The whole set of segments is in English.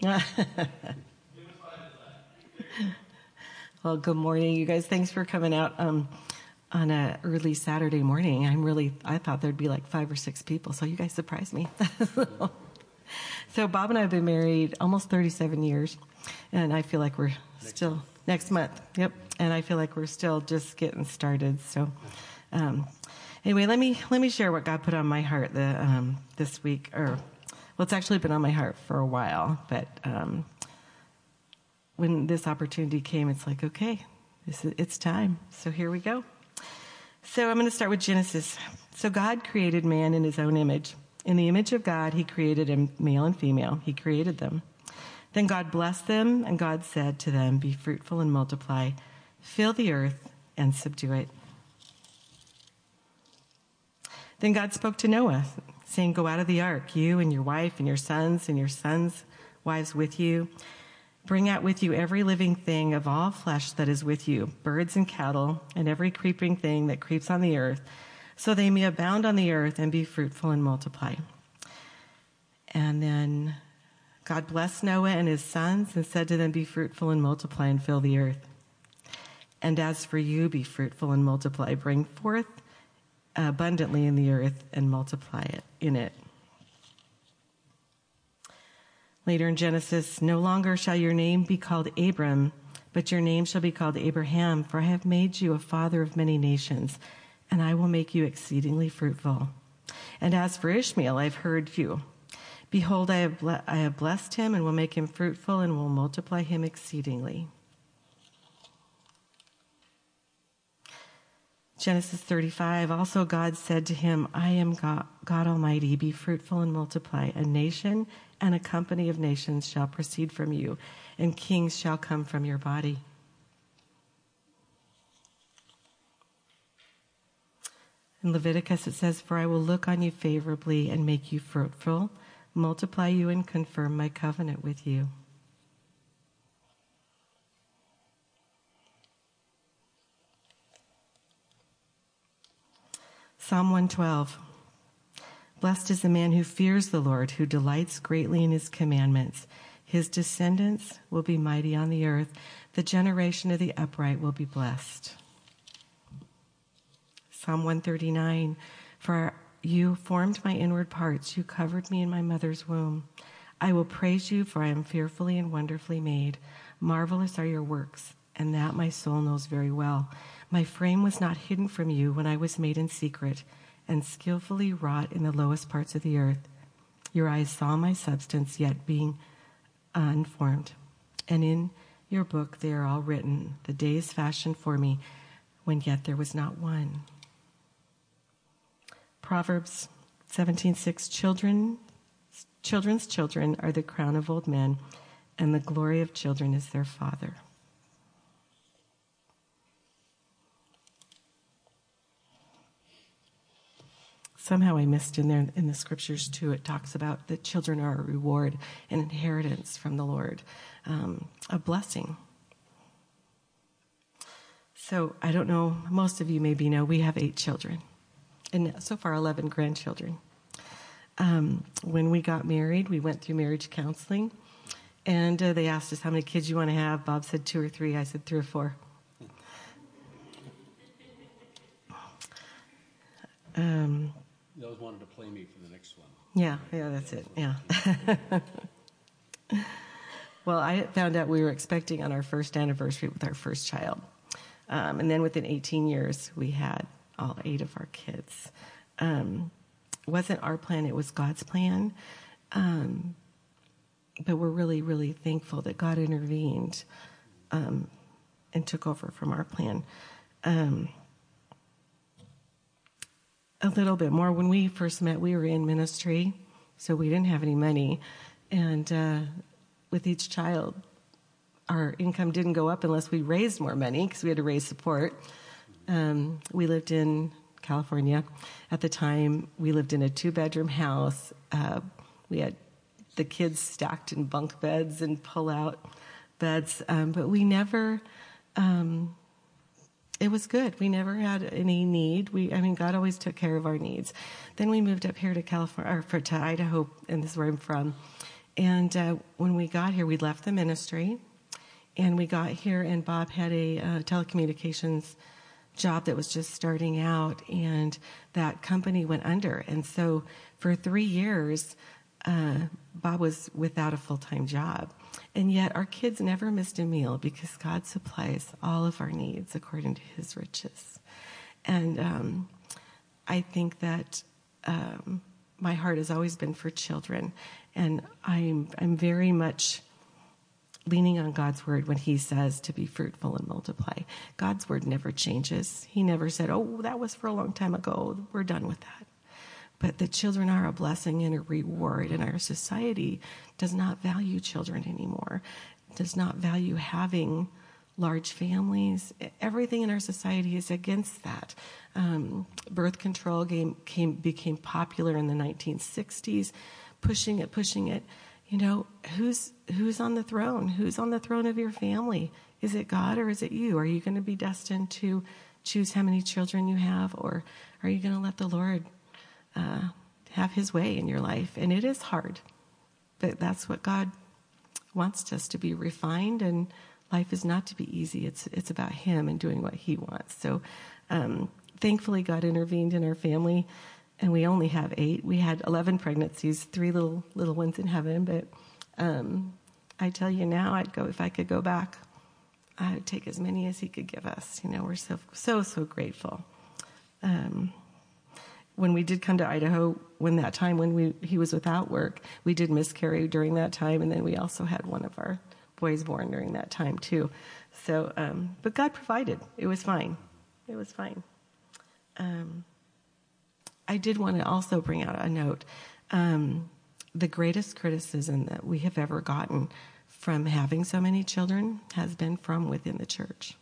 well, good morning, you guys. Thanks for coming out um, on a early Saturday morning. I'm really, I thought there'd be like five or six people, so you guys surprised me. so Bob and I have been married almost 37 years, and I feel like we're next still month. next month. Yep, and I feel like we're still just getting started. So. Um, anyway, let me let me share what God put on my heart the, um, this week, or well, it's actually been on my heart for a while, but um, when this opportunity came, it's like, okay, is, it's time. So here we go. So I'm going to start with Genesis. So God created man in his own image. In the image of God, he created him male and female. He created them. Then God blessed them, and God said to them, Be fruitful and multiply, fill the earth and subdue it. Then God spoke to Noah, saying, Go out of the ark, you and your wife and your sons and your sons' wives with you. Bring out with you every living thing of all flesh that is with you, birds and cattle, and every creeping thing that creeps on the earth, so they may abound on the earth and be fruitful and multiply. And then God blessed Noah and his sons and said to them, Be fruitful and multiply and fill the earth. And as for you, be fruitful and multiply, bring forth abundantly in the earth and multiply it in it. Later in Genesis, no longer shall your name be called Abram, but your name shall be called Abraham, for I have made you a father of many nations, and I will make you exceedingly fruitful. And as for Ishmael, I've heard you. Behold, I have, ble- I have blessed him and will make him fruitful and will multiply him exceedingly. Genesis 35, also God said to him, I am God, God, Almighty, be fruitful and multiply. A nation and a company of nations shall proceed from you, and kings shall come from your body. In Leviticus it says, For I will look on you favorably and make you fruitful, multiply you and confirm my covenant with you. Psalm 112. Blessed is the man who fears the Lord, who delights greatly in his commandments. His descendants will be mighty on the earth. The generation of the upright will be blessed. Psalm 139. For you formed my inward parts. You covered me in my mother's womb. I will praise you, for I am fearfully and wonderfully made. Marvelous are your works, and that my soul knows very well. My frame was not hidden from you when I was made in secret and skillfully wrought in the lowest parts of the earth. Your eyes saw my substance yet being unformed. And in your book they are all written, the days fashioned for me, when yet there was not one. Proverbs 17:6 Children children's children are the crown of old men, and the glory of children is their father. Somehow I missed in there in the scriptures too. It talks about that children are a reward, an inheritance from the Lord, um, a blessing. So I don't know. Most of you maybe know we have eight children, and so far eleven grandchildren. Um, when we got married, we went through marriage counseling, and uh, they asked us how many kids you want to have. Bob said two or three. I said three or four. Um, they always wanted to play me for the next one. Yeah, yeah, that's it. Yeah. well, I found out we were expecting on our first anniversary with our first child. Um, and then within 18 years, we had all eight of our kids. Um, wasn't our plan, it was God's plan. Um, but we're really, really thankful that God intervened um, and took over from our plan. A little bit more. When we first met, we were in ministry, so we didn't have any money. And uh, with each child, our income didn't go up unless we raised more money because we had to raise support. Um, we lived in California. At the time, we lived in a two bedroom house. Uh, we had the kids stacked in bunk beds and pull out beds, um, but we never um, it was good. We never had any need. We, I mean, God always took care of our needs. Then we moved up here to California, or to Idaho, and this is where I'm from. And uh, when we got here, we left the ministry, and we got here, and Bob had a uh, telecommunications job that was just starting out, and that company went under. And so for three years, uh, Bob was without a full time job. And yet our kids never missed a meal because God supplies all of our needs according to his riches. And um, I think that um, my heart has always been for children. And I'm, I'm very much leaning on God's word when he says to be fruitful and multiply. God's word never changes. He never said, oh, that was for a long time ago. We're done with that. But the children are a blessing and a reward, and our society does not value children anymore, does not value having large families. Everything in our society is against that. Um, birth control game came, became popular in the 1960s, pushing it, pushing it. You know, who's who's on the throne? Who's on the throne of your family? Is it God or is it you? Are you going to be destined to choose how many children you have, or are you going to let the Lord uh, have His way in your life? And it is hard, but that's what God wants us to be refined, and life is not to be easy. It's it's about Him and doing what He wants. So, um, thankfully, God intervened in our family and we only have eight. We had 11 pregnancies, three little little ones in heaven. But um, I tell you now, I'd go if I could go back. I would take as many as He could give us. You know, we're so so so grateful. Um, when we did come to Idaho, when that time when we he was without work, we did miscarry during that time, and then we also had one of our boys born during that time too. So, um, but God provided. It was fine. It was fine. Um, I did want to also bring out a note. Um, the greatest criticism that we have ever gotten from having so many children has been from within the church.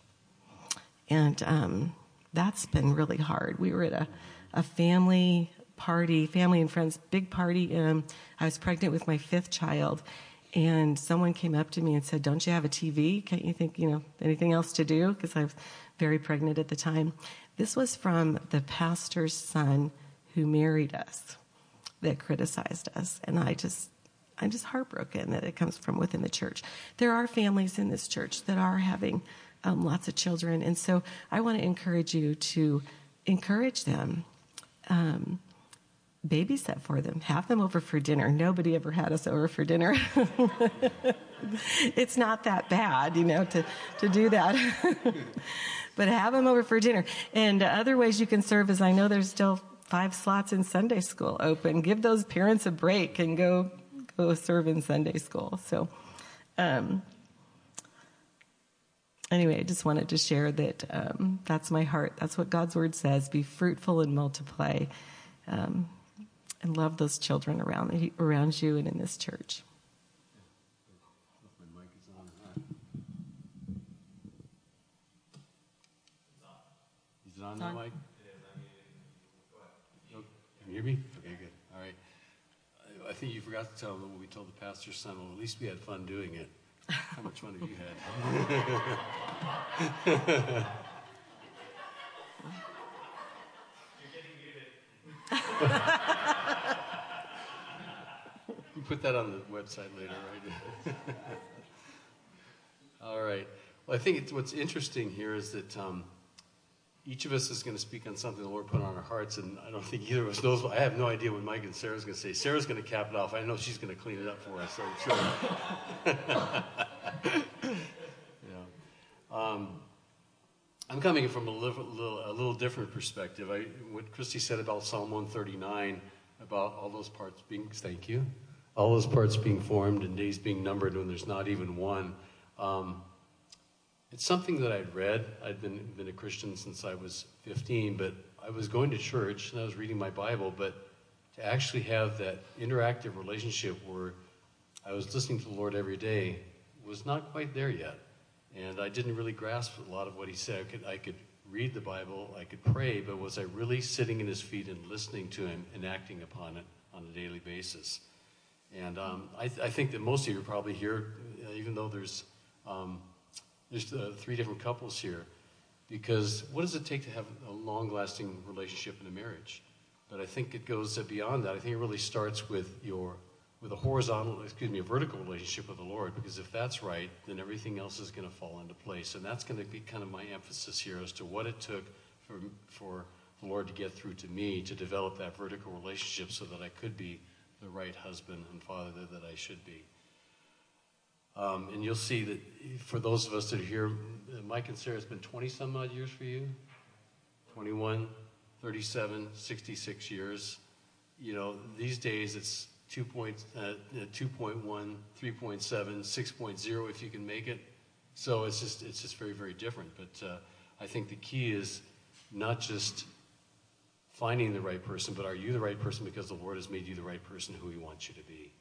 And um, that's been really hard. We were at a, a family party, family and friends, big party. and I was pregnant with my fifth child. And someone came up to me and said, Don't you have a TV? Can't you think, you know, anything else to do? Because I was very pregnant at the time. This was from the pastor's son who married us that criticized us. And I just, I'm just heartbroken that it comes from within the church. There are families in this church that are having um, lots of children. And so I want to encourage you to encourage them. Um, babysit for them, have them over for dinner. Nobody ever had us over for dinner. it's not that bad, you know, to, to do that. but have them over for dinner. And other ways you can serve is I know there's still five slots in Sunday school open. Give those parents a break and go go serve in Sunday school. So, um, anyway, I just wanted to share that um, that's my heart. That's what God's word says: be fruitful and multiply, um, and love those children around around you and in this church. Is it on now, Mike? Can you hear me? Okay, good. All right. I, think you forgot to tell them what we told the pastor's son. Well, at least we had fun doing it. How much money you had? you put that on the website later, right? All right. Well, I think what's interesting here is that um, each of us is going to speak on something the Lord put on our hearts, and I don't think either of us knows. I have no idea what Mike and Sarah's going to say. Sarah's going to cap it off. I know she's going to clean it up for us. So sure. yeah. Um, I'm coming from a little, little, a little different perspective. I, what Christi said about Psalm 139, about all those parts being, thank you, all those parts being formed and days being numbered when there's not even one. Um, it's something that I'd read. I'd been, been a Christian since I was 15, but I was going to church and I was reading my Bible, but to actually have that interactive relationship where I was listening to the Lord every day was not quite there yet. And I didn't really grasp a lot of what he said. I could, I could read the Bible, I could pray, but was I really sitting in his feet and listening to him and acting upon it on a daily basis? And um, I, th- I, think that most of you are probably here, even though there's um, there's uh, three different couples here because what does it take to have a long lasting relationship in a marriage? But I think it goes beyond that. I think it really starts with your with a horizontal, excuse me, a vertical relationship with the Lord, because if that's right, then everything else is going to fall into place. And that's going to be kind of my emphasis here as to what it took for, for the Lord to get through to me to develop that vertical relationship so that I could be the right husband and father that I should be. Um, and you'll see that for those of us that are here, Mike and Sarah, it's been 20 some odd years for you 21, 37, 66 years. You know, these days it's 2 uh, 2.1, 3.7, 6.0 if you can make it. So it's just, it's just very, very different. But uh, I think the key is not just finding the right person, but are you the right person because the Lord has made you the right person who He wants you to be?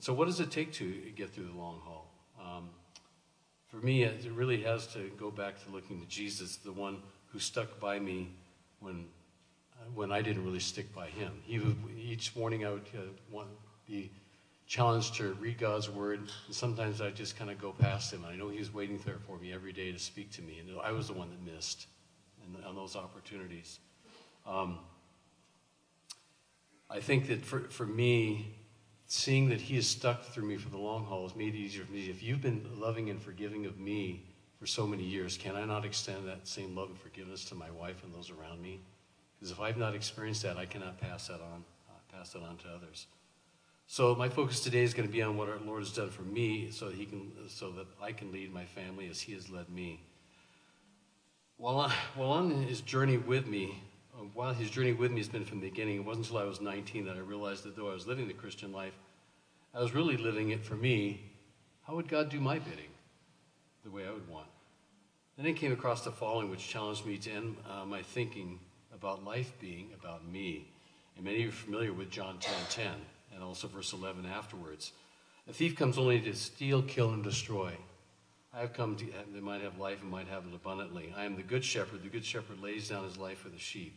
So, what does it take to get through the long haul? Um, for me, it really has to go back to looking to Jesus, the one who stuck by me when when I didn't really stick by him. He would, each morning I would uh, want, be challenged to read God's word, and sometimes I just kind of go past him. I know he was waiting there for me every day to speak to me, and I was the one that missed on those opportunities. Um, I think that for, for me, seeing that he has stuck through me for the long haul has made it easier for me. If you've been loving and forgiving of me for so many years, can I not extend that same love and forgiveness to my wife and those around me? Because if I've not experienced that, I cannot pass that on, uh, pass that on to others. So my focus today is going to be on what our Lord has done for me, so that He can, so that I can lead my family as He has led me. While, I, while on His journey with me, while His journey with me has been from the beginning, it wasn't until I was 19 that I realized that though I was living the Christian life, I was really living it for me. How would God do my bidding, the way I would want? Then I came across the following, which challenged me to end uh, my thinking about life being about me. And many of you are familiar with John 10 10 and also verse 11 afterwards. A thief comes only to steal, kill, and destroy. I have come to, they might have life and might have it abundantly. I am the good shepherd. The good shepherd lays down his life for the sheep.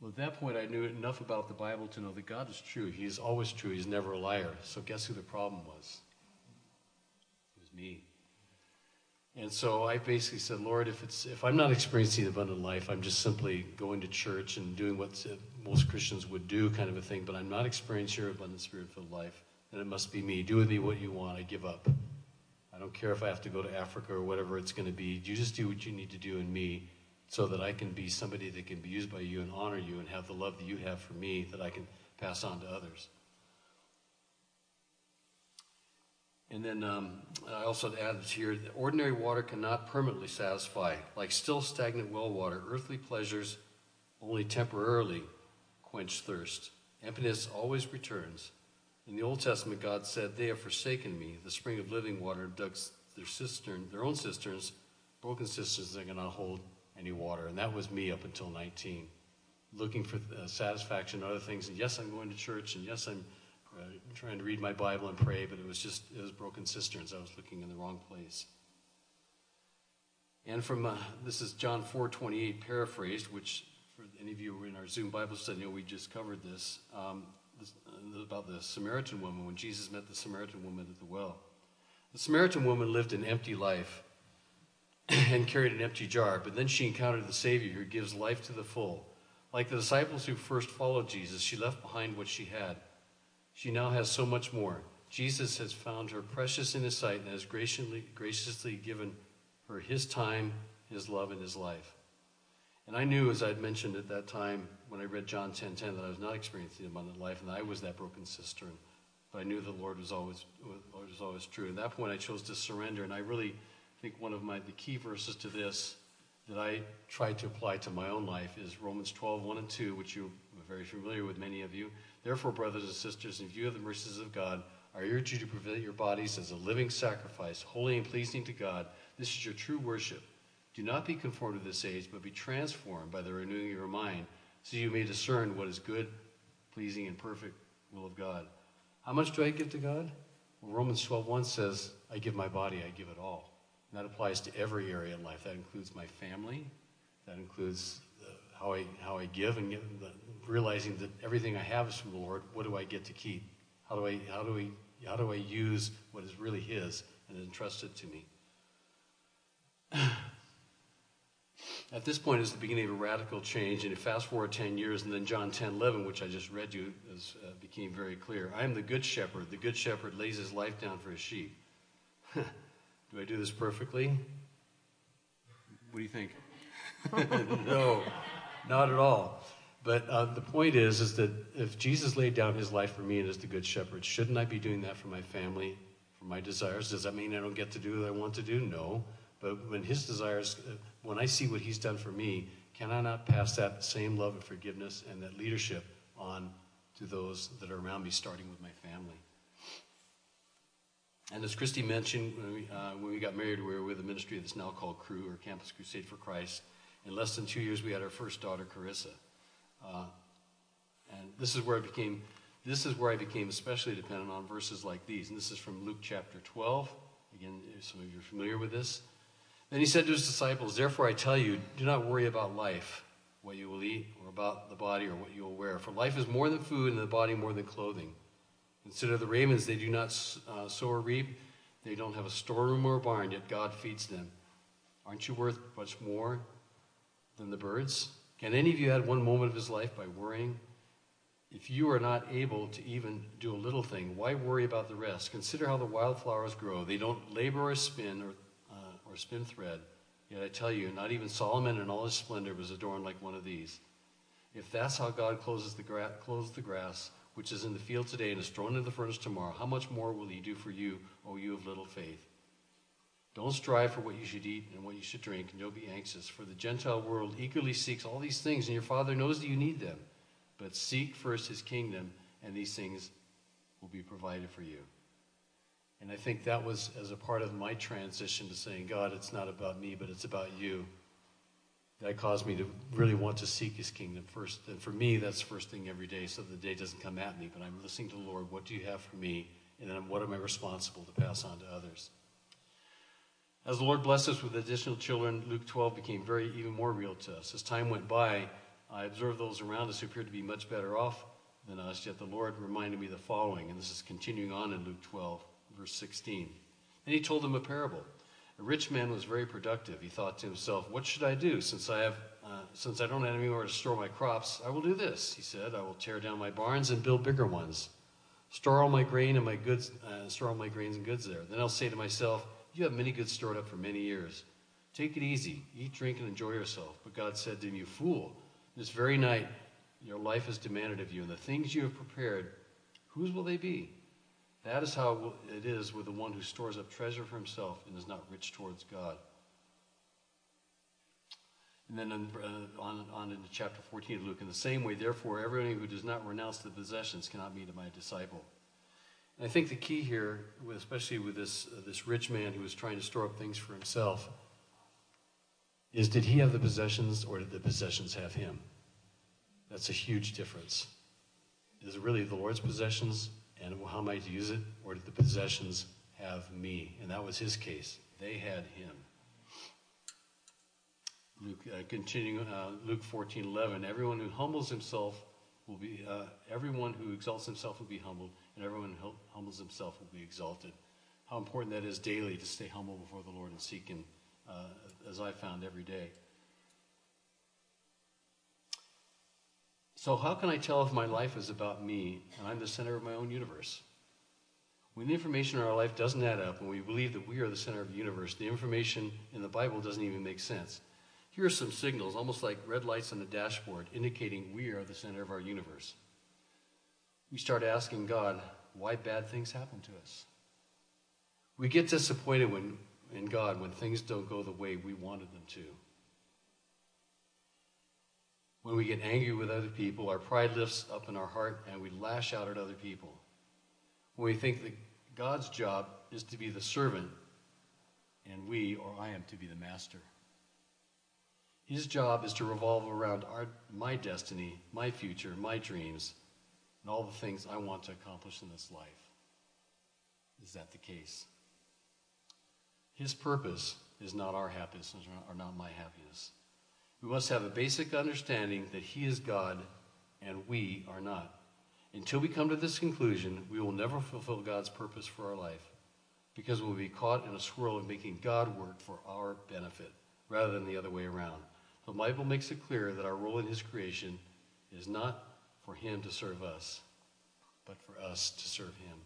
Well, at that point, I knew enough about the Bible to know that God is true. He is always true. He's never a liar. So, guess who the problem was? It was me. And so I basically said, Lord, if it's if I'm not experiencing abundant life, I'm just simply going to church and doing what most Christians would do, kind of a thing. But I'm not experiencing your abundant spirit-filled life, then it must be me. Do with me what you want. I give up. I don't care if I have to go to Africa or whatever it's going to be. You just do what you need to do in me, so that I can be somebody that can be used by you and honor you and have the love that you have for me that I can pass on to others. And then um, I also added here that ordinary water cannot permanently satisfy. Like still stagnant well water, earthly pleasures only temporarily quench thirst. Emptiness always returns. In the Old Testament, God said, They have forsaken me, the spring of living water, dug their cistern, their own cisterns, broken cisterns that cannot hold any water. And that was me up until 19, looking for uh, satisfaction in other things. And yes, I'm going to church, and yes, I'm uh, trying to read my Bible and pray, but it was just, it was broken cisterns. I was looking in the wrong place. And from, uh, this is John 4 28 paraphrased, which for any of you who were in our Zoom Bible study, you know we just covered this, um, this uh, about the Samaritan woman when Jesus met the Samaritan woman at the well. The Samaritan woman lived an empty life and carried an empty jar, but then she encountered the Savior who gives life to the full. Like the disciples who first followed Jesus, she left behind what she had she now has so much more. Jesus has found her precious in his sight and has graciously, graciously given her his time, his love, and his life. And I knew, as I'd mentioned at that time when I read John 10:10, 10, 10, that I was not experiencing abundant life, and I was that broken cistern. But I knew the Lord was always Lord was always true. At that point, I chose to surrender, and I really think one of my the key verses to this that I try to apply to my own life is Romans 12, 1 and 2, which you are very familiar with, many of you. Therefore, brothers and sisters, in view of the mercies of God, I urge you to present your bodies as a living sacrifice, holy and pleasing to God. This is your true worship. Do not be conformed to this age, but be transformed by the renewing of your mind, so you may discern what is good, pleasing, and perfect will of God. How much do I give to God? Well, Romans 12.1 says, I give my body, I give it all. And that applies to every area in life. That includes my family. That includes uh, how I, how I give and give realizing that everything I have is from the Lord. What do I get to keep? How do I, how do I, how do I use what is really His and entrusted to me? at this point is the beginning of a radical change. And if fast forward 10 years, and then John 10 11, which I just read you, is, uh, became very clear. I am the good shepherd. The good shepherd lays his life down for his sheep. do I do this perfectly? What do you think? no, not at all. But uh, the point is, is that if Jesus laid down his life for me and is the good shepherd, shouldn't I be doing that for my family, for my desires? Does that mean I don't get to do what I want to do? No. But when his desires, uh, when I see what he's done for me, can I not pass that same love and forgiveness and that leadership on to those that are around me, starting with my family? And as Christi mentioned, when we, uh, when we got married, we were with a ministry that's now called Cru or Campus Crusade for Christ. In less than two years, we had our first daughter, Carissa. Uh, and this is where I became, this is where I became especially dependent on verses like these. And this is from Luke chapter 12. Again, some of you are familiar with this. Then he said to his disciples, Therefore I tell you, do not worry about life, what you will eat, or about the body, or what you will wear. For life is more than food, and the body more than clothing. Consider the ravens, they do not uh, sow or reap, they don't have a storeroom or a barn, yet God feeds them. Aren't you worth much more than the birds? Can any of you add one moment of his life by worrying? If you are not able to even do a little thing, why worry about the rest? Consider how the wildflowers grow. They don't labor or spin or, uh, or spin thread. Yet I tell you, not even Solomon in all his splendor was adorned like one of these. If that's how God clothes the, gra- the grass, which is in the field today and is thrown into the furnace tomorrow, how much more will he do for you, O you of little faith? Don't strive for what you should eat and what you should drink, and don't be anxious, for the Gentile world eagerly seeks all these things, and your Father knows that you need them. But seek first his kingdom, and these things will be provided for you. And I think that was as a part of my transition to saying, God, it's not about me, but it's about you. That caused me to really want to seek his kingdom first. And for me, that's the first thing every day, so the day doesn't come at me, but I'm listening to the Lord. What do you have for me? And then what am I responsible to pass on to others? As the Lord blessed us with additional children, Luke 12 became very even more real to us. As time went by, I observed those around us who appeared to be much better off than us, yet the Lord reminded me the following, and this is continuing on in Luke 12, verse 16. And he told them a parable. A rich man was very productive. He thought to himself, What should I do? Since I have uh, since I don't have anywhere to store my crops, I will do this. He said, I will tear down my barns and build bigger ones. Store all my grain and my goods, uh, store all my grains and goods there. Then I'll say to myself, you have many goods stored up for many years. Take it easy. Eat, drink, and enjoy yourself. But God said to him, You fool, this very night your life is demanded of you, and the things you have prepared, whose will they be? That is how it is with the one who stores up treasure for himself and is not rich towards God. And then uh, on, on into chapter 14 of Luke. In the same way, therefore, everyone who does not renounce the possessions cannot be my disciple. And I think the key here, especially with this, uh, this rich man who was trying to store up things for himself, is did he have the possessions or did the possessions have him? That's a huge difference. Is it really the Lord's possessions and how am I to use it, or did the possessions have me? And that was his case. They had him. Luke, uh, continuing, uh, Luke 14, 11, everyone who humbles himself will be, uh, everyone who exalts himself will be humbled, and everyone who humbles himself will be exalted. How important that is daily to stay humble before the Lord and seek Him, uh, as I found every day. So, how can I tell if my life is about me and I'm the center of my own universe? When the information in our life doesn't add up and we believe that we are the center of the universe, the information in the Bible doesn't even make sense. Here are some signals, almost like red lights on the dashboard, indicating we are the center of our universe. We start asking God why bad things happen to us. We get disappointed when, in God when things don't go the way we wanted them to. When we get angry with other people, our pride lifts up in our heart and we lash out at other people. When we think that God's job is to be the servant and we, or I am, to be the master. His job is to revolve around our, my destiny, my future, my dreams, and all the things I want to accomplish in this life. Is that the case? His purpose is not our happiness or not my happiness. We must have a basic understanding that He is God and we are not. Until we come to this conclusion, we will never fulfill God's purpose for our life because we'll be caught in a swirl of making God work for our benefit rather than the other way around. The Bible makes it clear that our role in his creation is not for him to serve us, but for us to serve him.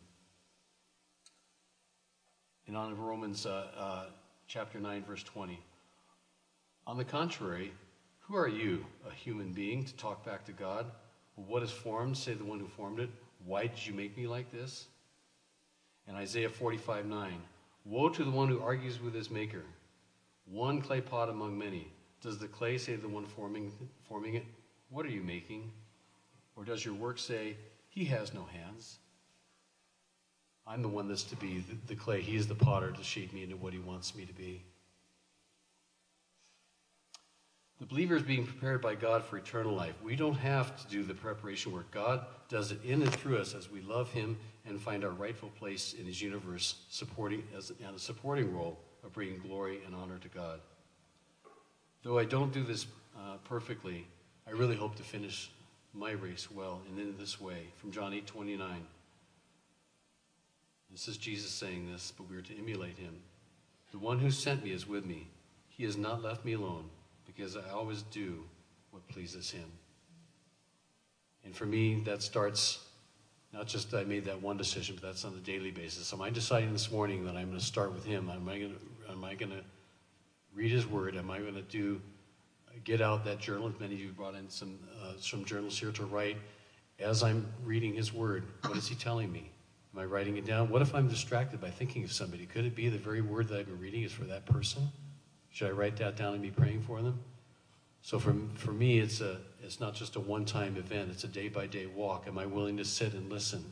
And on Romans uh, uh, chapter 9, verse 20. On the contrary, who are you, a human being, to talk back to God? what is formed, say the one who formed it, why did you make me like this? And Isaiah 45, 9. Woe to the one who argues with his maker. One clay pot among many. Does the clay say to the one forming, forming it, What are you making? Or does your work say, He has no hands? I'm the one that's to be the, the clay. He is the potter to shape me into what He wants me to be. The believer is being prepared by God for eternal life. We don't have to do the preparation work. God does it in and through us as we love Him and find our rightful place in His universe, supporting as and a supporting role of bringing glory and honor to God. Though I don't do this uh, perfectly, I really hope to finish my race well and in this way. From John 8 29. This is Jesus saying this, but we are to emulate him. The one who sent me is with me. He has not left me alone because I always do what pleases him. And for me, that starts not just I made that one decision, but that's on a daily basis. Am I deciding this morning that I'm going to start with him? Am I going to, am I going to read his word? Am I going to do get out that journal? Many of you brought in some uh, some journals here to write. As I'm reading his word, what is he telling me? Am I writing it down? What if I'm distracted by thinking of somebody? Could it be the very word that I've been reading is for that person? Should I write that down and be praying for them? So for, for me, it's, a, it's not just a one time event, it's a day by day walk. Am I willing to sit and listen?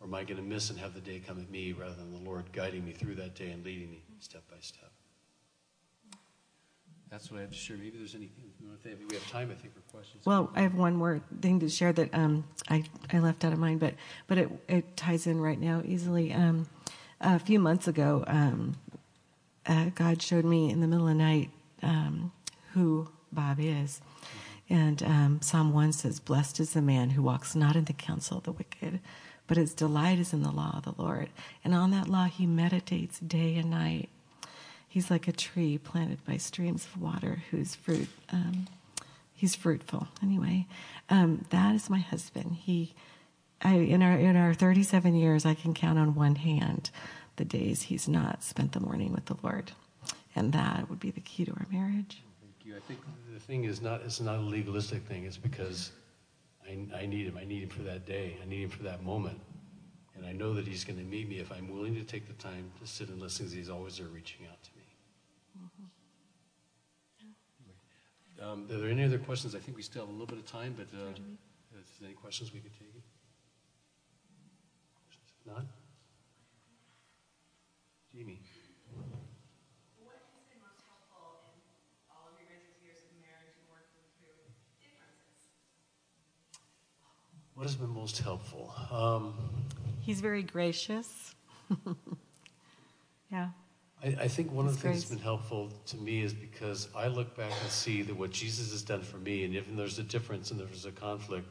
Or am I going to miss and have the day come at me rather than the Lord guiding me through that day and leading me step by step? That's what I have to share. Maybe there's any, we have time, I think, for questions. Well, I have one more thing to share that um, I, I left out of mine, but, but it, it ties in right now easily. Um, a few months ago, um, uh, God showed me in the middle of the night um, who Bob is. And um, Psalm 1 says, Blessed is the man who walks not in the counsel of the wicked, but his delight is in the law of the Lord. And on that law he meditates day and night. He's like a tree planted by streams of water whose fruit, um, he's fruitful. Anyway, um, that is my husband. He, I, in our in our 37 years, I can count on one hand the days he's not spent the morning with the Lord, and that would be the key to our marriage. Thank you. I think the thing is not it's not a legalistic thing. It's because I, I need him. I need him for that day. I need him for that moment. And I know that he's going to meet me if I'm willing to take the time to sit and listen. because He's always there reaching out to me. Um, are there any other questions? I think we still have a little bit of time, but uh, if there's any questions, we could take it. If not, Jamie. What has been most helpful in all of your guys' years of marriage and working through differences? What has been most helpful? Um, He's very gracious. yeah. I, I think one of the His things that's been helpful to me is because I look back and see that what Jesus has done for me, and even there's a difference and there's a conflict,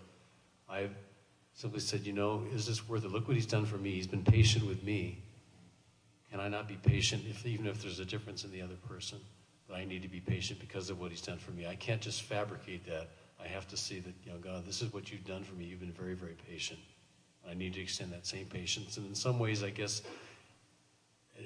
I've simply said, you know, is this worth it? Look what he's done for me. He's been patient with me. Can I not be patient if even if there's a difference in the other person? That I need to be patient because of what he's done for me. I can't just fabricate that. I have to see that, you know, God, this is what you've done for me. You've been very, very patient. I need to extend that same patience. And in some ways, I guess,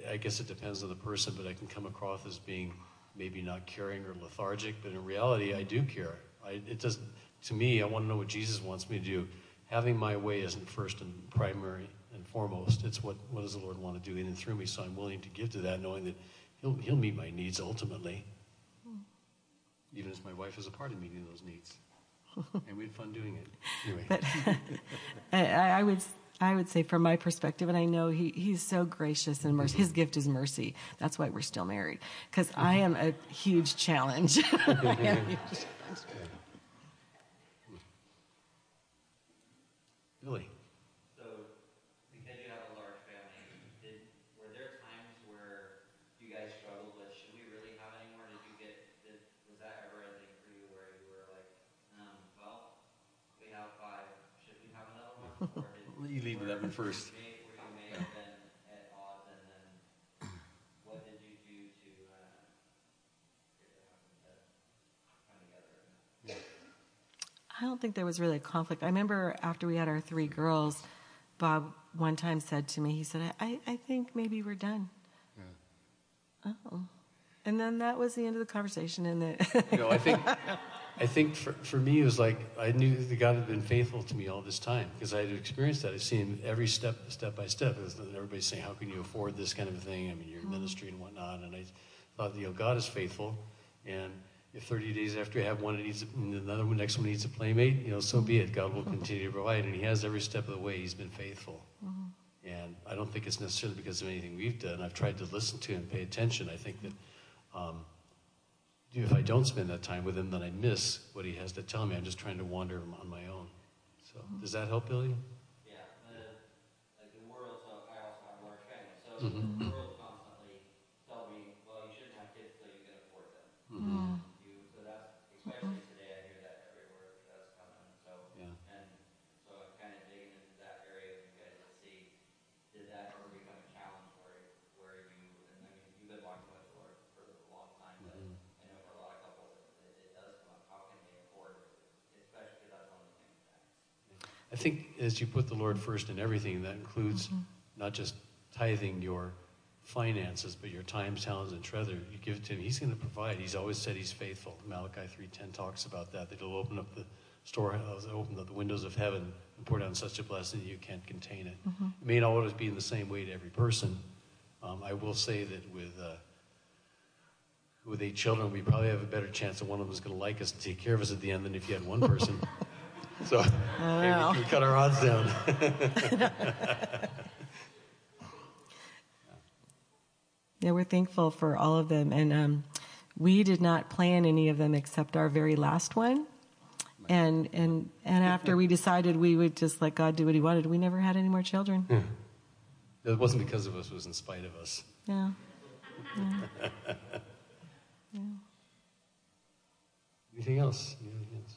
I guess it depends on the person, but I can come across as being maybe not caring or lethargic. But in reality, I do care. I, it does. To me, I want to know what Jesus wants me to do. Having my way isn't first and primary and foremost. It's what what does the Lord want to do in and through me. So I'm willing to give to that, knowing that He'll He'll meet my needs ultimately. Hmm. Even as my wife is a part of meeting those needs, and we had fun doing it. Anyway. But I, I would I would say from my perspective, and I know he, he's so gracious and mercy. His mm-hmm. gift is mercy. That's why we're still married. Because I am a huge challenge. I am a huge challenge. Billy. So, because you have a large family, did, were there times where you guys struggled with, should we really have any more? Did you get, did, was that ever a thing for you where you were like, um, well, we have five, should we have another one? Or did, you leave one first. may, where you may have been at odds and then what did you do to, uh, get that happen, to come together? I don't think there was really a conflict. I remember after we had our three girls, Bob one time said to me, he said, I, I think maybe we're done. Oh. And then that was the end of the conversation. And You know, I think, I think for, for me, it was like I knew that God had been faithful to me all this time because I had experienced that. I've seen every step, step by step. Everybody's saying, "How can you afford this kind of a thing?" I mean, your mm-hmm. ministry and whatnot. And I thought, you know, God is faithful, and 30 days after you have one, it needs another one, next one needs a playmate. You know, so be it. God will continue to provide, and He has every step of the way. He's been faithful. And I don't think it's necessarily because of anything we've done. I've tried to listen to and pay attention. I think that um, if I don't spend that time with him, then I miss what he has to tell me. I'm just trying to wander on my own. So, does that help, Billy? Yeah, the, like the world, so I also have a large family, so Mhm. the world constantly tell me, well, you shouldn't have kids till you can afford them. Mm-hmm. You, so that's, especially today, I hear that everywhere, that's coming, so. Yeah. And so I'm kind of digging into that area with you guys to see, did that ever become a challenge where, where you, and I mean, you've been walking with the Lord for a long time, but Mhm. I know for a lot of couples, it, it does come up, how can they afford it? Especially because that's one of the things that I think as you put the Lord first in everything, that includes not just tithing your finances, but your time, talents, and treasure. You give it to him. He's going to provide. He's always said he's faithful. Malachi 3.10 talks about that, that he'll open up the storehouse, open up the windows of heaven and pour down such a blessing that you can't contain it. It may not always be in the same way to every person. Um, I will say that with... Uh, with eight children, we probably have a better chance that one of them is going to like us and take care of us at the end than if you had one person. so maybe we cut our odds down. Yeah, we're thankful for all of them. And um, we did not plan any of them except our very last one. And, and, and after we decided we would just let God do what he wanted, we never had any more children. Yeah. it wasn't because of us; it was in spite of us. Yeah. Yeah. Anything else? Anything else?